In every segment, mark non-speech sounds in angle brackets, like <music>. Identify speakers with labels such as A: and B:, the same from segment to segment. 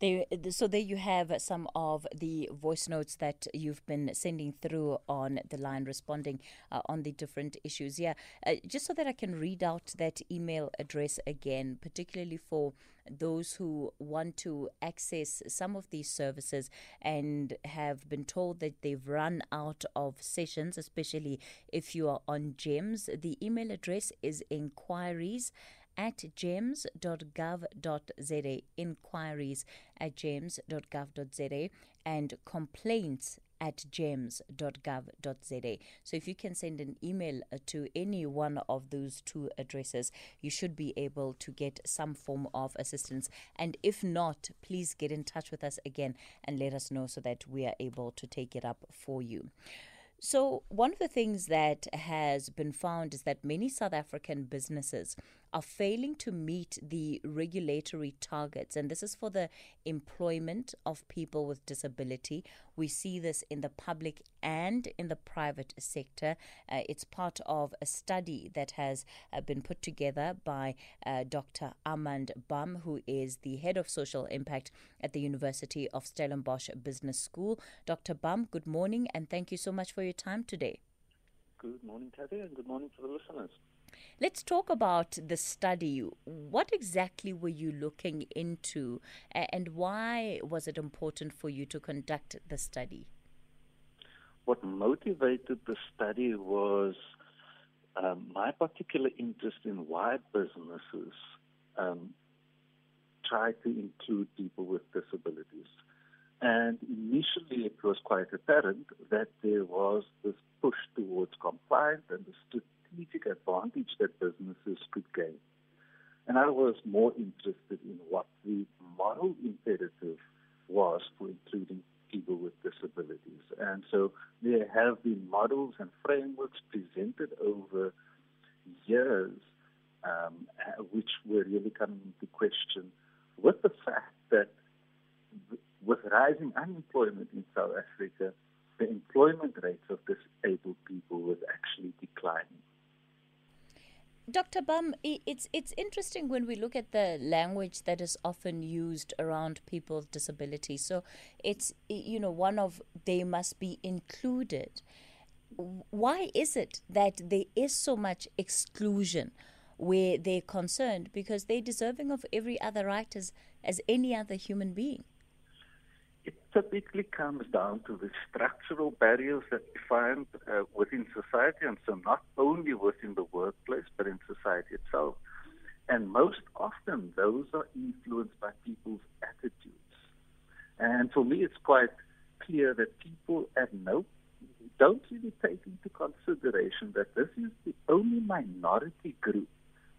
A: There, so there you have some of the voice notes that you've been sending through on the line, responding uh, on the different issues. Yeah, uh, just so that I can read out that email address again, particularly for those who want to access some of these services and have been told that they've run out of sessions, especially if you are on GEMS. The email address is inquiries at gems.gov.za, inquiries at gems.gov.za, and complaints at gems.gov.za. So if you can send an email uh, to any one of those two addresses, you should be able to get some form of assistance. And if not, please get in touch with us again and let us know so that we are able to take it up for you. So, one of the things that has been found is that many South African businesses are failing to meet the regulatory targets, and this is for the employment of people with disability. We see this in the public and in the private sector. Uh, it's part of a study that has uh, been put together by uh, Dr. Armand Bam, who is the head of social impact at the University of Stellenbosch Business School. Dr. Bam, good morning, and thank you so much for your time today.
B: Good morning, Teddy, and good morning to the listeners.
A: Let's talk about the study. What exactly were you looking into, and why was it important for you to conduct the study?
B: What motivated the study was um, my particular interest in why businesses um, try to include people with disabilities. And initially, it was quite apparent that there was this push towards compliance and the strategic advantage that businesses could gain. And I was more interested in what the moral imperative was for including people with disabilities. And so there have been models and frameworks presented over years um, which were really coming into question with the fact that with rising unemployment in South Africa, the employment rates of disabled people was actually declining.
A: Dr. Bam, it's it's interesting when we look at the language that is often used around people with disabilities. So it's you know one of they must be included. Why is it that there is so much exclusion where they're concerned? Because they're deserving of every other right as as any other human being
B: typically comes down to the structural barriers that we find uh, within society, and so not only within the workplace, but in society itself. And most often, those are influenced by people's attitudes. And for me, it's quite clear that people at no don't really take into consideration that this is the only minority group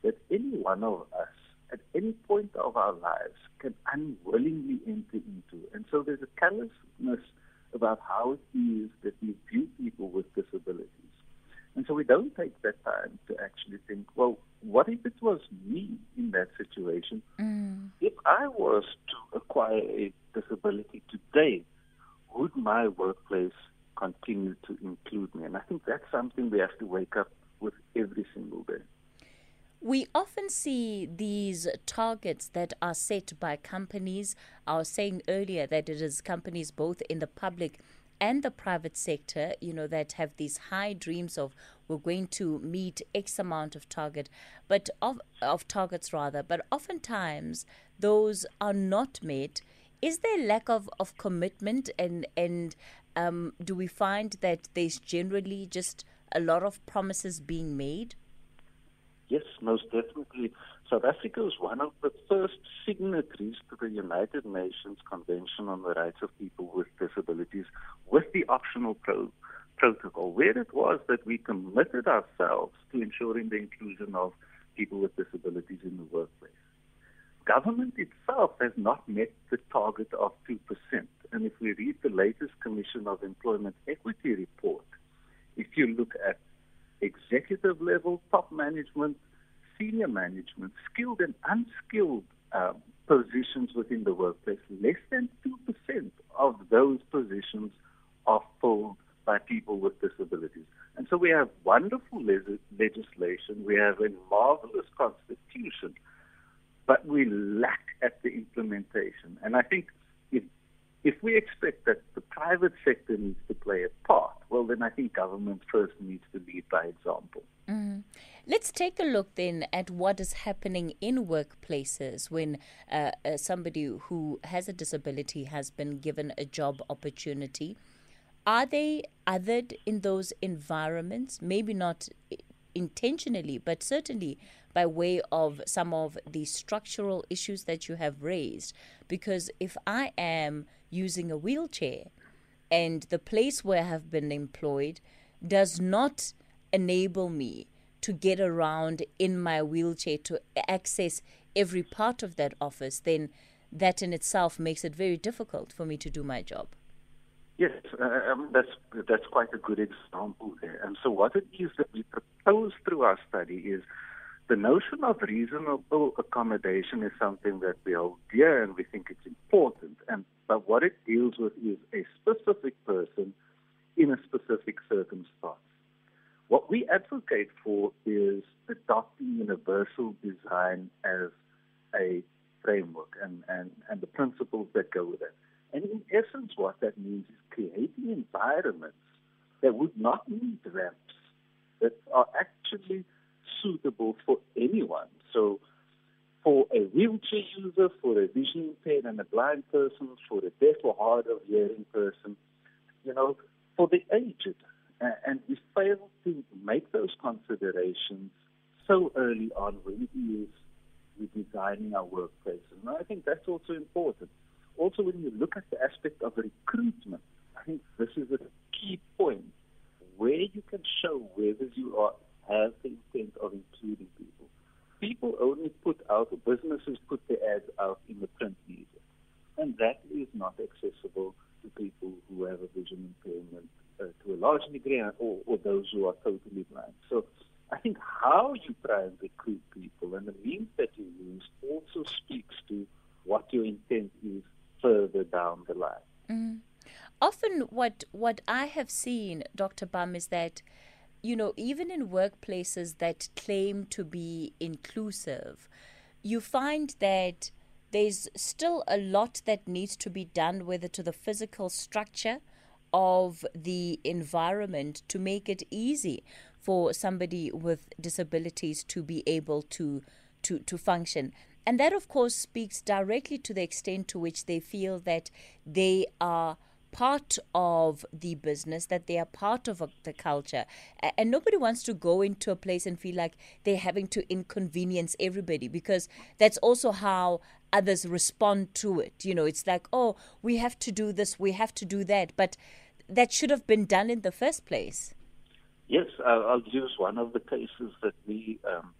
B: that any one of us at any point of our lives can unwillingly enter into. And so there's a callousness about how it is that we view people with disabilities. And so we don't take that time to actually think, well, what if it was me in that situation? Mm. If I was to acquire a disability today, would my workplace continue to include me? And I think that's something we have to wake up with every single day.
A: We often see these targets that are set by companies. I was saying earlier that it is companies both in the public and the private sector, you know, that have these high dreams of we're going to meet X amount of target, but of of targets rather, but oftentimes those are not met. Is there lack of, of commitment and and um, do we find that there's generally just a lot of promises being made?
B: Yes, most definitely. South Africa was one of the first signatories to the United Nations Convention on the Rights of People with Disabilities with the optional pro- protocol, where it was that we committed ourselves to ensuring the inclusion of people with disabilities in the workplace. Government itself has not met the target of 2%. And if we read the latest Commission of Employment Equity report, if you look at executive level, top management, senior management, skilled and unskilled uh, positions within the workplace, less than 2% of those positions are filled by people with disabilities. And so we have wonderful le- legislation, we have a marvelous constitution, but we lack at the implementation. And I think if if we expect that the private sector needs to play a then I think government first needs to lead by example.
A: Mm. Let's take a look then at what is happening in workplaces when uh, uh, somebody who has a disability has been given a job opportunity. Are they othered in those environments? Maybe not intentionally, but certainly by way of some of the structural issues that you have raised. Because if I am using a wheelchair and the place where I have been employed does not enable me to get around in my wheelchair to access every part of that office, then that in itself makes it very difficult for me to do my job.
B: Yes, uh, um, that's that's quite a good example there. And so, what it is that we propose through our study is the notion of reasonable accommodation is something that we hold dear and we think it's important. And but what it deals with is a specific person in a specific circumstance. What we advocate for is adopting universal design as a framework and, and, and the principles that go with it. And in essence, what that means is creating environments that would not need ramps, that are actually suitable for anyone. So, for a wheelchair user, for a vision impaired and a blind person, for a deaf or hard of hearing person, you know, for the aged. And we fail to make those considerations so early on when it is we're designing our workplaces. And I think that's also important. Also, when you look at the aspect of recruitment, I think this is a key point where you can show whether you are have the intent of including people. People only put out, or businesses put the ads out in the print media, and that is not accessible to people who have a vision impairment uh, to a large degree, or, or those who are totally blind. So I think how you try and recruit people and the means that you use also speaks to what your intent is further down the line.
A: Mm. Often, what what I have seen, Dr. Bam, is that you know even in workplaces that claim to be inclusive, you find that there's still a lot that needs to be done, whether to the physical structure of the environment to make it easy for somebody with disabilities to be able to to, to function. And that, of course, speaks directly to the extent to which they feel that they are part of the business, that they are part of the culture. And nobody wants to go into a place and feel like they're having to inconvenience everybody because that's also how others respond to it. You know, it's like, oh, we have to do this, we have to do that. But that should have been done in the first place.
B: Yes, I'll use one of the cases that we um,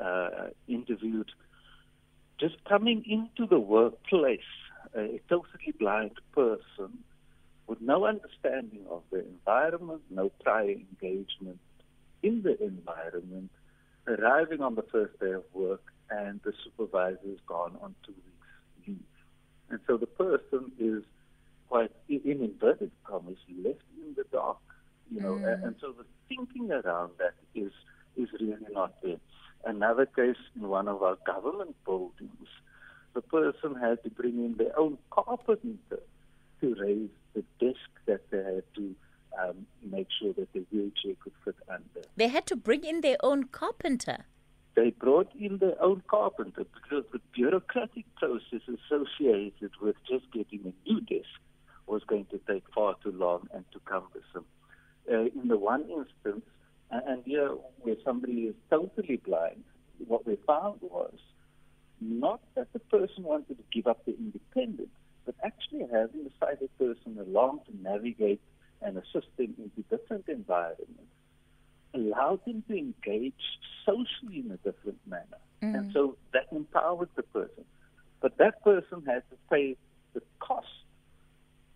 B: uh, interviewed just coming into the workplace, a totally blind person with no understanding of the environment, no prior engagement in the environment, arriving on the first day of work, and the supervisor is gone on two weeks leave. And so the person is quite, in inverted commas, left in the dark, you know, mm. and, and so the thinking around that is is really not there. Another case in one of our government buildings, the person had to bring in their own carpenter to raise the desk that they had to um, make sure that the wheelchair could fit under.
A: They had to bring in their own carpenter.
B: They brought in their own carpenter because the bureaucratic process associated with just getting a new desk was going to take far too long and too cumbersome. Uh, in the one instance, and here, where somebody is totally blind, what we found was not that the person wanted to give up the independence, but actually having the sighted person along to navigate and assist them into different environments allowed them to engage socially in a different manner. Mm. And so that empowered the person. But that person had to pay the cost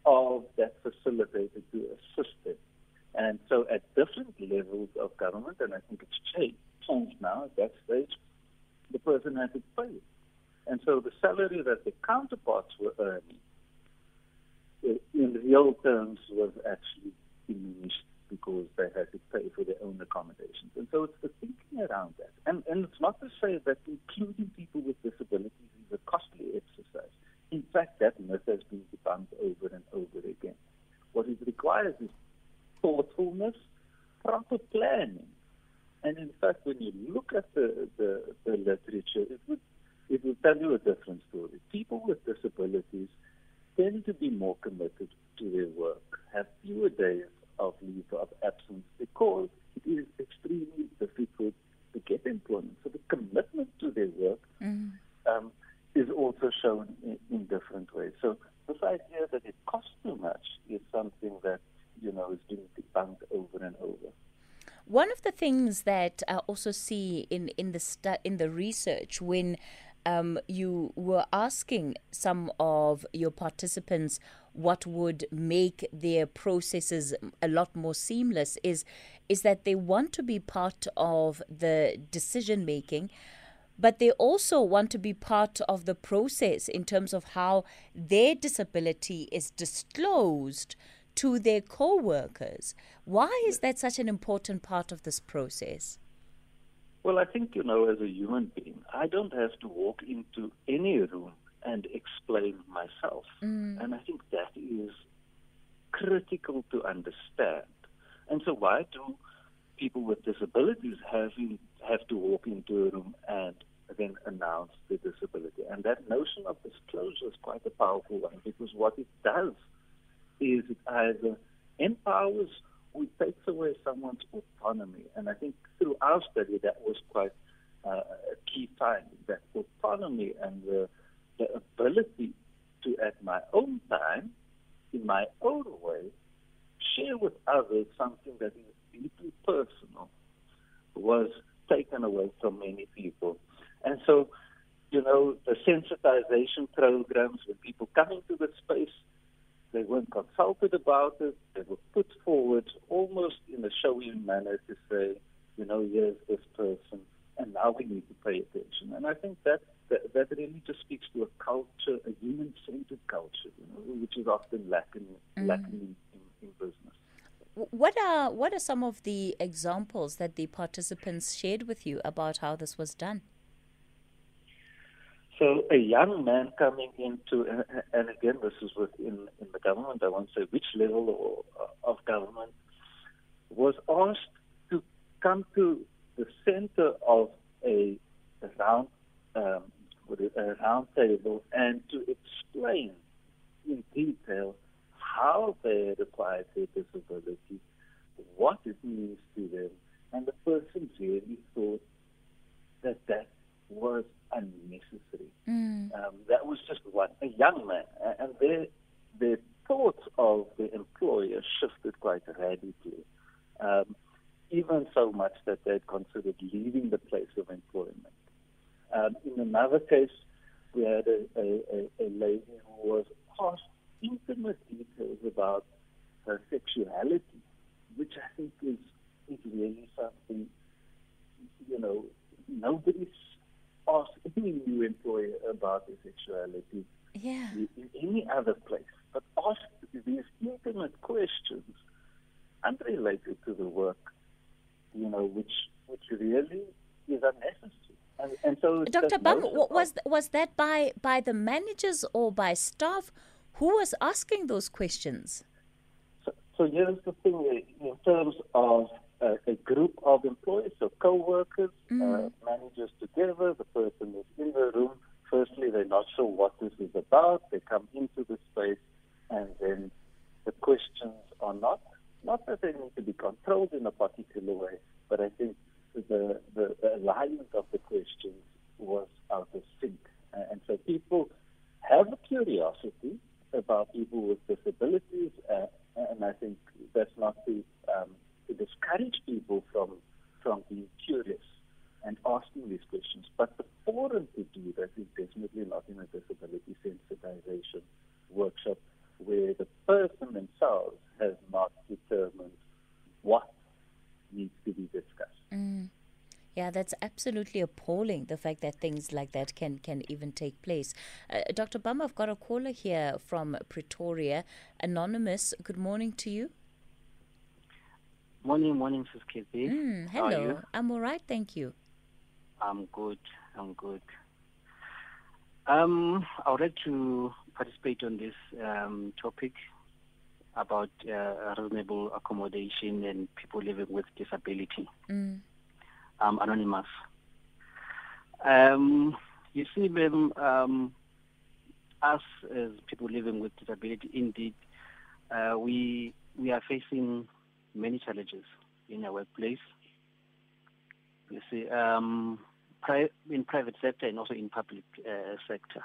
B: of that facilitator to assist them. And so at different levels of government, and I think it's changed now at that stage, the person had to pay. And so the salary that the counterparts were earning in real terms was actually diminished because they had to pay for their own accommodations. And so it's the thinking around that. And, and it's not to say that including people with disabilities is a costly exercise. In fact, that myth has been debunked over and over again. What it requires is thoughtfulness, proper planning. And in fact, when you look at the, the, the literature, it would, it will tell you a different story. People with disabilities tend to be more committed to their work, have fewer days of leave of absence because it is extremely difficult to get employment. So the commitment to their work mm. um, is also shown in, in, different ways. So this idea that it costs too much is something that you know is being debunked over and over.
A: One of the things that I also see in in the stu- in the research when um, you were asking some of your participants what would make their processes a lot more seamless is is that they want to be part of the decision making but they also want to be part of the process in terms of how their disability is disclosed to their co-workers. Why is that such an important part of this process
B: well, I think, you know, as a human being, I don't have to walk into any room and explain myself. Mm. And I think that is critical to understand. And so, why do people with disabilities have, have to walk into a room and then announce their disability? And that notion of disclosure is quite a powerful one because what it does is it either empowers it takes away someone's autonomy. And I think through our study, that was quite uh, a key finding that autonomy and the, the ability to, at my own time, in my own way, share with others something that is deeply personal was taken away from many people. And so, you know, the sensitization programs, when people come into the space, they weren't consulted about it. They were put forward almost in a showy manner to say, you know, here's this person, and now we need to pay attention. And I think that that, that really just speaks to a culture, a human-centered culture, you know, which is often lacking mm. lacking in, in, in business.
A: What are what are some of the examples that the participants shared with you about how this was done?
B: So a young man coming into, and again, this is within in the government. I won't say which level of government was asked to come to the center of a, round um, a round table and to explain in detail how they had acquired their disability, what it means to them, and the person really thought that that was unnecessary. Mm. Um, that was just one, a young man, and their, their thoughts of the employer shifted quite radically. Um, even so much that they had considered leaving the place of employment. Um, in another case, we had a, a, a, lady who was asked intimate details about her sexuality, which I think is, is really something, you know, nobody's ask any new employer about their sexuality
A: yeah.
B: in, any other place, but ask these intimate questions unrelated to the work, you know, which which really is unnecessary. And, and so,
A: Dr. Bam, was was that by by the managers or by staff? Who was asking those questions?
B: So, so here's the thing: eh, in terms of uh, a group of employees, so co-workers, mm. uh, managers together. The person is in the room. Firstly, they're not sure what this is about. They come into the space, and then the questions are not not that they need to be controlled in a particular way, but I think the the, the alignment of the questions was out of sync, and so people have a curiosity about people with disabilities, uh, and I think that's not to um, to discourage people from from being curious and asking these questions. But the forum to do that is definitely not in a disability sensitization workshop where the person themselves has not determined what needs to be discussed.
A: Mm. Yeah, that's absolutely appalling. The fact that things like that can can even take place. Uh, Dr. Bam, I've got a caller here from Pretoria, anonymous. Good morning to you.
C: Morning, morning, Sis Kitty.
A: Mm, hello. I'm all right, thank you.
C: I'm good. I'm good. Um, I would like to participate on this um, topic about uh, reasonable accommodation and people living with disability.
A: Mm.
C: I'm anonymous. Um, you see, ma'am, um, us as people living with disability, indeed, uh, we we are facing many challenges in our workplace. You see, um, pri- in private sector and also in public uh, sector.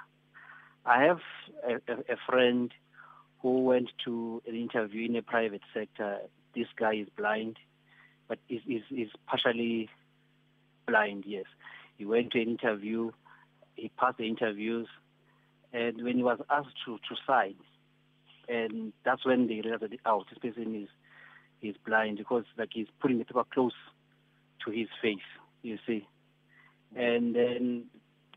C: I have a, a, a friend who went to an interview in a private sector. This guy is blind, but is is, is partially blind. Yes, he went to an interview. He passed the interviews, and when he was asked to to sign, and that's when they realized that oh, this person is is blind because like he's putting the paper close to his face. You see, and then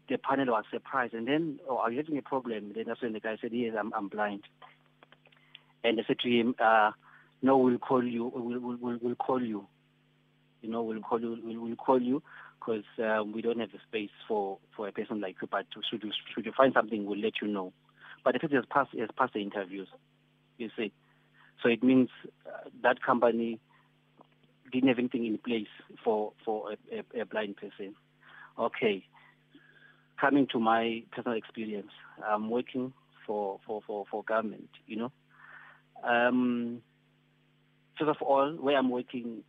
C: the panel was surprised. And then, oh, are you having a problem? Then that's when the guy said, yes, I'm, I'm blind. And they said to him, uh, no, we'll call you. We'll, we'll, we'll, call you. You know, we'll call you. We'll, we'll call you because um, we don't have the space for, for a person like you. But should you, should you find something, we'll let you know. But the person has passed, has passed the interviews. You see, so it means uh, that company didn't have anything in place for for a, a, a blind person. Okay, coming to my personal experience, I'm working for for for, for government. You know, um, first of all, where I'm working,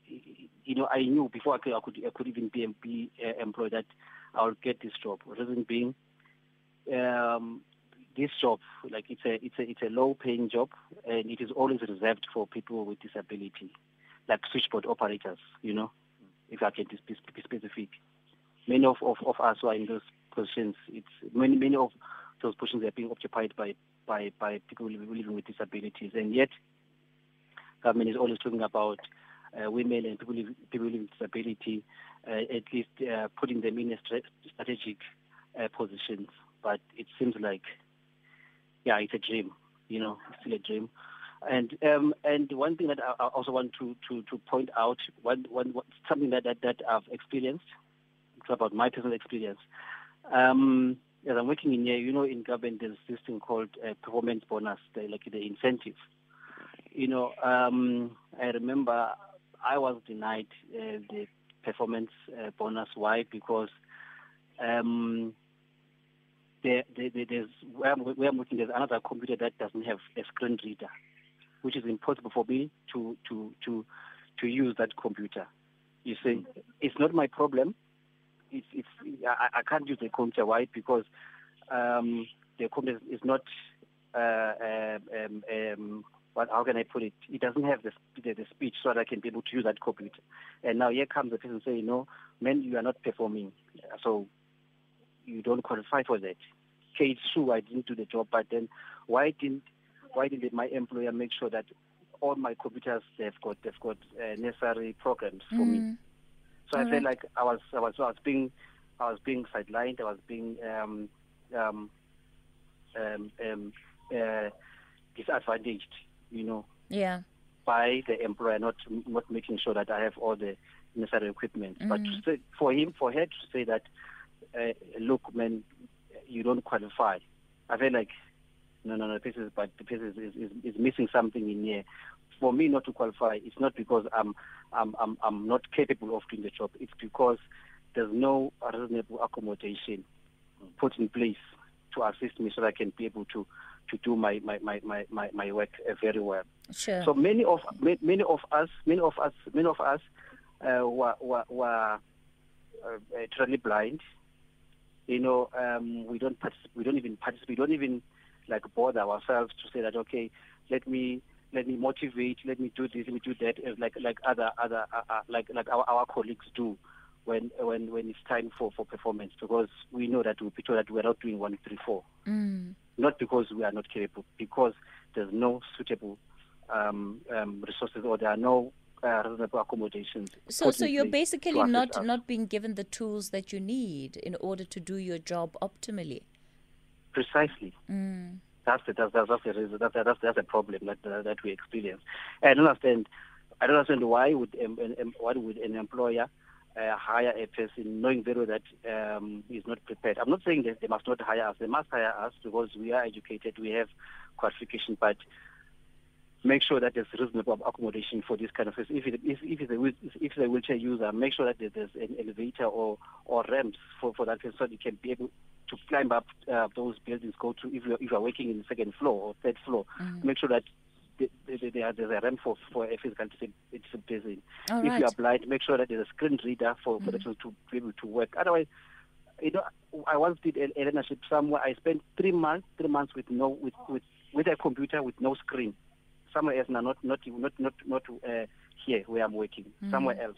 C: you know, I knew before I could I could, I could even be, be uh, employed that I will get this job. Reason being, um, this job, like it's a it's a it's a low paying job, and it is always reserved for people with disability, like switchboard operators. You know, if I can be, be specific, many of, of, of us who are in those positions, it's many many of those positions are being occupied by by by people living with disabilities, and yet government is always talking about uh, women and people people with disability, uh, at least uh, putting them in a stra- strategic uh, positions. But it seems like yeah, it's a dream. You know, it's still a dream. And um, and one thing that I, also want to, to, to point out, one, one, something that, that, that I've experienced, it's about my personal experience. Um, as I'm working in here, you know, in government, there's this thing called uh, performance bonus, like the incentive. You know, um, I remember I was denied uh, the performance uh, bonus. Why? Because um, there, there, there's where I'm, where I'm working. There's another computer that doesn't have a screen reader, which is impossible for me to to to to use that computer. You see, it's not my problem. It's, it's I, I can't use the computer. Why? Because um, the computer is not. Uh, um, what, how can I put it? It doesn't have the, the, the speech so that I can be able to use that computer. And now here comes the person saying, "No, man, you are not performing." So you don't qualify for that. Okay, it's true I didn't do the job, but then why didn't why didn't my employer make sure that all my computers they've got they've got uh, necessary programs for
A: Mm.
C: me? So
A: All
C: I
A: right.
C: felt like I was I was I was being I was being sidelined. I was being um, um, um, um, uh, disadvantaged, you know,
A: Yeah.
C: by the employer not not making sure that I have all the necessary equipment. But to
A: Mm.
C: say, for him, for her to say that, uh, look, man, you don't qualify. I feel like, no, no, no, this is, but this is, is, is, is missing something in here. For me not to qualify, it's not because I'm, I'm, I'm, I'm not capable of doing the job. It's because there's no reasonable accommodation put in place to assist me so that I can be able to, to do my, my, my, my, my, my work uh, very well.
A: Sure.
C: So many of many of us, many of us, many of us uh, were were, were uh, uh, totally blind. You know, um, we don't participate, we don't even participate, we don't even like bother ourselves to say that okay, let me let me motivate, let me do this, let me do that, uh, like like other other uh, like like our, our colleagues do when when when it's time for for performance because we know that we'll be told that we're not doing one three four
A: Mm.
C: Not because we are not capable, because there's no suitable um, um, resources or there are no uh, reasonable accommodations.
A: So, so you're basically not
C: us.
A: not being given the tools that you need in order to do your job optimally.
C: precisely.
A: Mm.
C: That's the that's, that's, that's the reason. That's that's that's a problem that that, that we experience. And understand I don't understand why would um, um, why would an employer uh, hire a person knowing very well that um, is not prepared. I'm not saying that they must not hire us. They must hire us because we are educated, we have qualification, but make sure that there's reasonable accommodation for this kind of person. If it, if if it's a if it's a wheelchair user, make sure that there's an elevator or or ramps for for that person so you can be able to climb up uh, those buildings. Go to if you're if you're working in the second floor or third floor, mm-hmm. make sure that there's a ramp for, for a physical disability. If right. you are blind, make sure that there's a screen reader for, mm-hmm. for the to be able to work. Otherwise, you know, I once did a, a learnership somewhere. I spent three months, three months with no with with with a computer with no screen somewhere else now, not not not not not uh, here where I'm working, mm. somewhere else.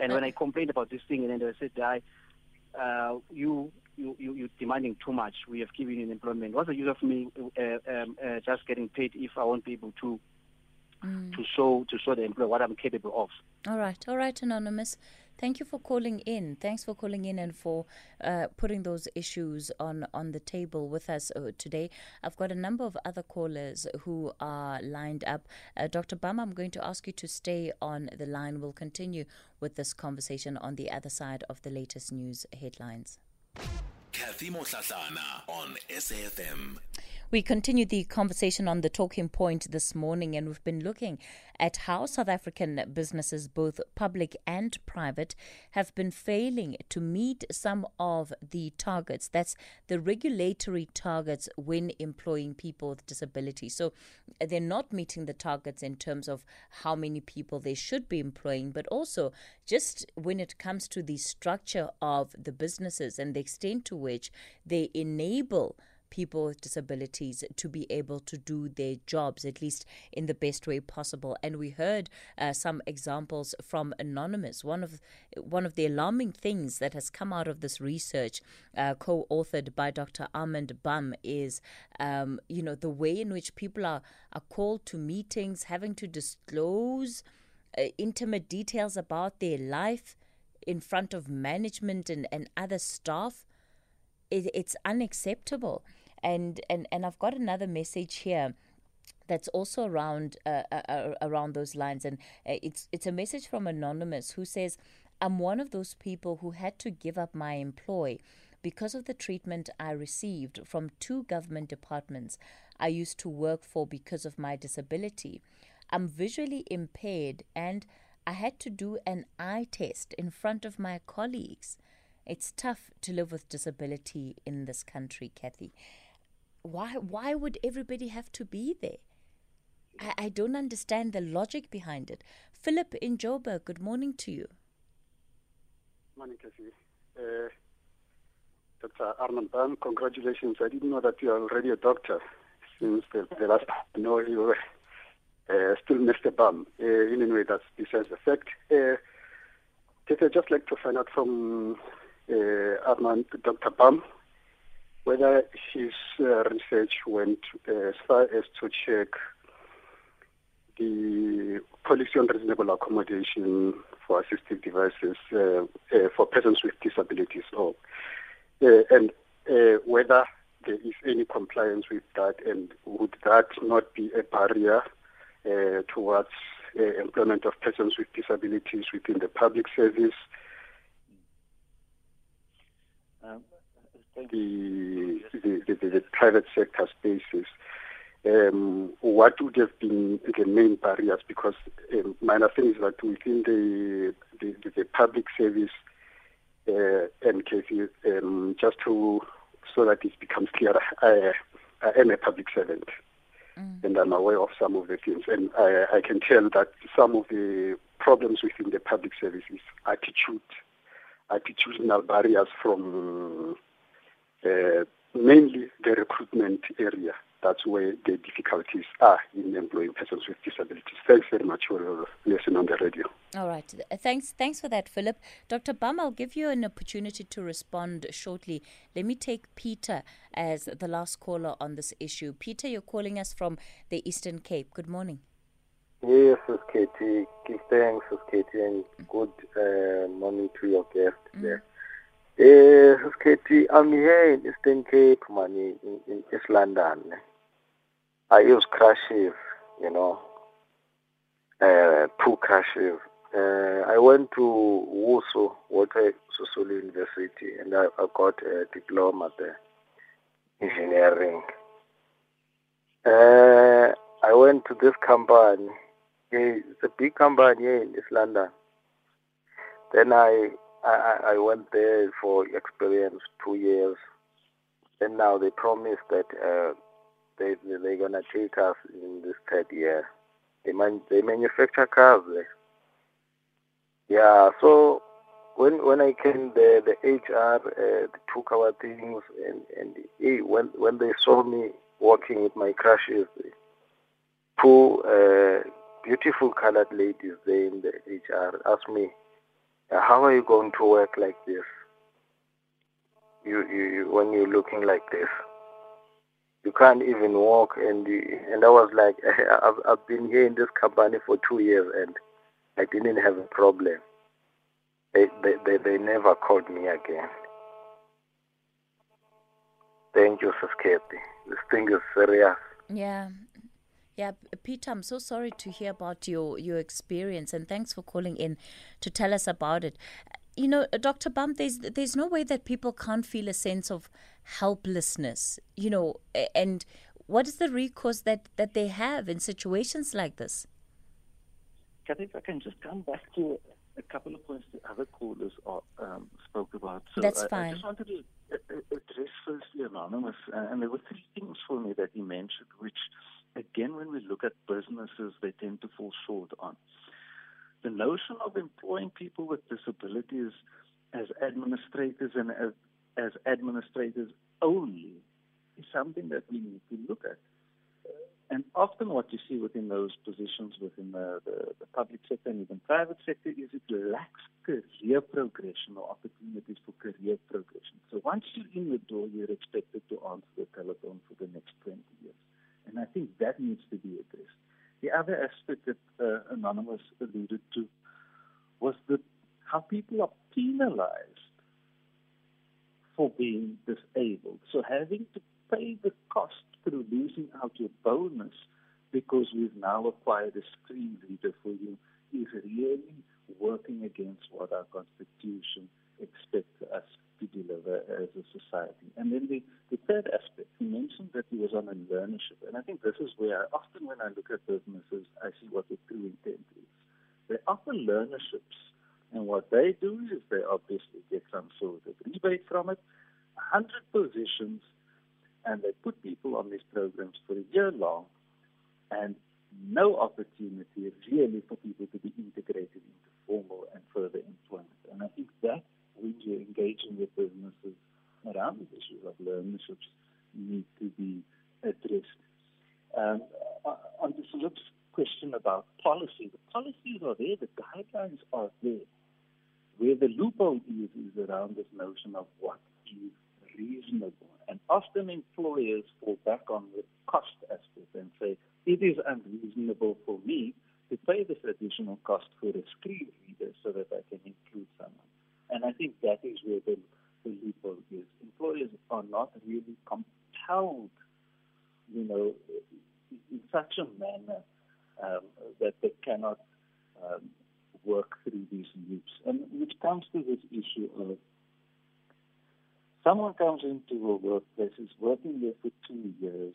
C: And when I complained about this thing, and then they said, "I, uh, you." You, you, you're demanding too much. We have given you employment. What's the use of me uh, um, uh, just getting paid if I won't be able to mm. to show to show the employer what I'm capable of?
A: All right, all right, anonymous. Thank you for calling in. Thanks for calling in and for uh, putting those issues on, on the table with us uh, today. I've got a number of other callers who are lined up. Uh, Dr. Bam, I'm going to ask you to stay on the line. We'll continue with this conversation on the other side of the latest news headlines. Kathy Motlatlana on SAFM. We continue the conversation on the talking point this morning, and we've been looking at how South African businesses, both public and private, have been failing to meet some of the targets. That's the regulatory targets when employing people with disabilities. So they're not meeting the targets in terms of how many people they should be employing, but also just when it comes to the structure of the businesses and the extent to which they enable people with disabilities to be able to do their jobs, at least in the best way possible. And we heard uh, some examples from Anonymous. One of one of the alarming things that has come out of this research, uh, co-authored by Dr. Armand Bam, is um, you know the way in which people are are called to meetings, having to disclose uh, intimate details about their life in front of management and, and other staff. It, it's unacceptable and and and I've got another message here that's also around uh, uh, uh, around those lines and uh, it's it's a message from anonymous who says I'm one of those people who had to give up my employ because of the treatment I received from two government departments I used to work for because of my disability. I'm visually impaired and I had to do an eye test in front of my colleagues. It's tough to live with disability in this country, Kathy why why would everybody have to be there? I, I don't understand the logic behind it. Philip in Joburg, good morning to you.
D: Morning, Cassie. Uh, Dr. Armand Bam, congratulations. I didn't know that you are already a doctor since the, the last time I know you were uh, still Mr. Bam. Uh, in any way, that's besides the fact. Uh, I'd just like to find out from uh, Armand, Dr. Bam, whether his uh, research went uh, as far as to check the policy on reasonable accommodation for assistive devices uh, uh for persons with disabilities, or uh, and whether there is any compliance with that, and would that not be a barrier towards employment of persons with disabilities within the public service? Um, the, the, the, the private sector spaces, um, what would have been the main barriers? Because um, my understanding is that within the, the, the public service uh, um, just to so that it becomes clear, I, I am a public servant. Mm. And I'm aware of some of the things, and I, I can tell that some of the problems within the public service is attitude, attitudinal barriers from uh, mainly the recruitment area. That's where the difficulties are in employing persons with disabilities. Thanks very much for your listening on the radio.
A: All right. Thanks thanks for that, Philip. Dr. Bam, I'll give you an opportunity to respond shortly. Let me take Peter as the last caller on this issue. Peter, you're calling us from the Eastern Cape. Good morning.
E: Yes, Katie. Give thanks, Katie, and good uh, morning to your guest mm. there. Eh, I'm here in Eastern Cape, man, in, in East London. I use crashes, you know. uh, two crashes. Uh, I went to WUSU, Walter Sisulu University, and I, I got a diploma there, engineering. Uh, I went to this company. It's a big company in East London. Then I, I I went there for experience two years. And now they promised that uh, they they're gonna take us in this third year. They man, they manufacture cars there. Yeah, so when when I came there, the HR uh, took our things, and and hey, when when they saw me working with my crushes, two uh, beautiful colored ladies there in the HR asked me, Uh, "How are you going to work like this? You you, you when you're looking like this." you can't even walk and you, and I was like <laughs> I've I've been here in this company for two years and I didn't have a problem. They they they, they never called me again. Thank you, Sasketi. This thing is serious.
A: Yeah. Yeah, Peter, I'm so sorry to hear about your, your experience and thanks for calling in to tell us about it. You know, uh, Dr. Bam, there's there's no way that people can't feel a sense of helplessness, you know, and what is the recourse that, that they have in situations like this?
B: Kathy, if I can just come back to a couple of points the other callers are, um, spoke about.
A: So That's
B: I,
A: fine.
B: I just wanted to uh, uh, address firstly Anonymous, and there were three things for me that he mentioned, which, again, when we look at businesses, they tend to fall short on. The notion of employing people with disabilities as administrators and as as administrators only is something that we need to look at. And often what you see within those positions within the, the, the, public sector and even private sector is it lacks career progression or opportunities for career progression. So once you're in the door, you're expected to answer the telephone for the next 20 years. And I think that needs to be addressed. The other aspect that uh, Anonymous alluded to was that how people are penalized for being disabled. So having to pay the cost through losing out your bonus because we've now acquired a screen reader for you is really working against what our constitution expects us to deliver as a society. And then the, the third aspect, he mentioned that he was on a learnership. And I think this is where I, often when I look at businesses, I see what the true intent is. They offer learnerships and what they do is they obviously get some sort of rebate from it, 100 positions, and they put people on these programs for a year long, and no opportunity really for people to be integrated into formal and further employment. And I think that when you're engaging with businesses around the issues of learnerships need to be addressed. Um, on the Philip's question about policy, the policies are there, the guidelines are there. Where the loophole is, is around this notion of what is reasonable. And often employers fall back on the cost aspect and say, it is unreasonable for me to pay this additional cost for a screen reader so that I can include. And I think that is where the, the loophole is. Employers are not really compelled, you know, in such a manner um, that they cannot um, work through these loops. And which comes to this issue of someone comes into a workplace, is working there for two years,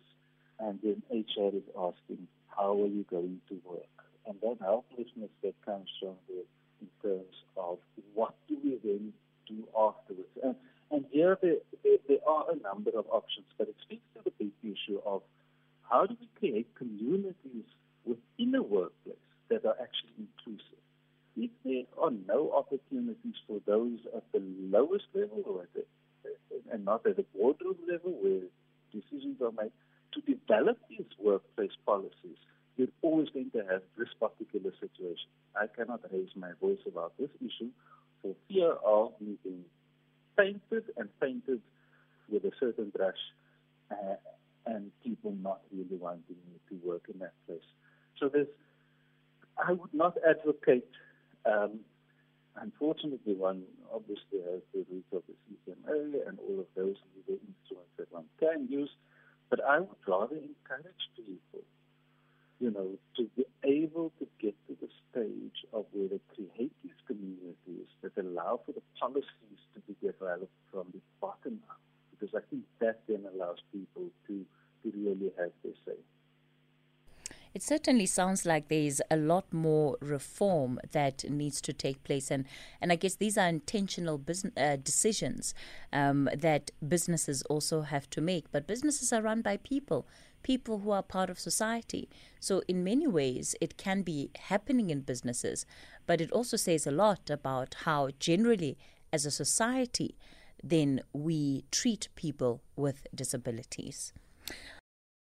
B: and then HR is asking, how are you going to work? And that helplessness that comes from there in terms of what do we then do afterwards. And, and here there, there, there are a number of options, but it speaks to the big issue of how do we create communities within a workplace that are actually inclusive if there are no opportunities for those at the lowest level or at the, and not at the boardroom level where decisions are made, to develop these workplace policies, you're always going to have this particular situation. I cannot raise my voice about this issue for fear of being painted and painted with a certain brush uh, and people not really wanting me to work in that place. So there's, I would not advocate um, unfortunately, one obviously has the roots of the CCMA and all of those legal instruments that one can use, but I would rather encourage people you know, to be able to get to the stage of where they create these communities that allow for the policies to be developed from the bottom up, because I think that then allows people to, to really have their say.
A: It certainly sounds like there's a lot more reform that needs to take place, and, and I guess these are intentional business, uh, decisions um, that businesses also have to make. But businesses are run by people, people who are part of society. So, in many ways, it can be happening in businesses, but it also says a lot about how, generally, as a society, then we treat people with disabilities.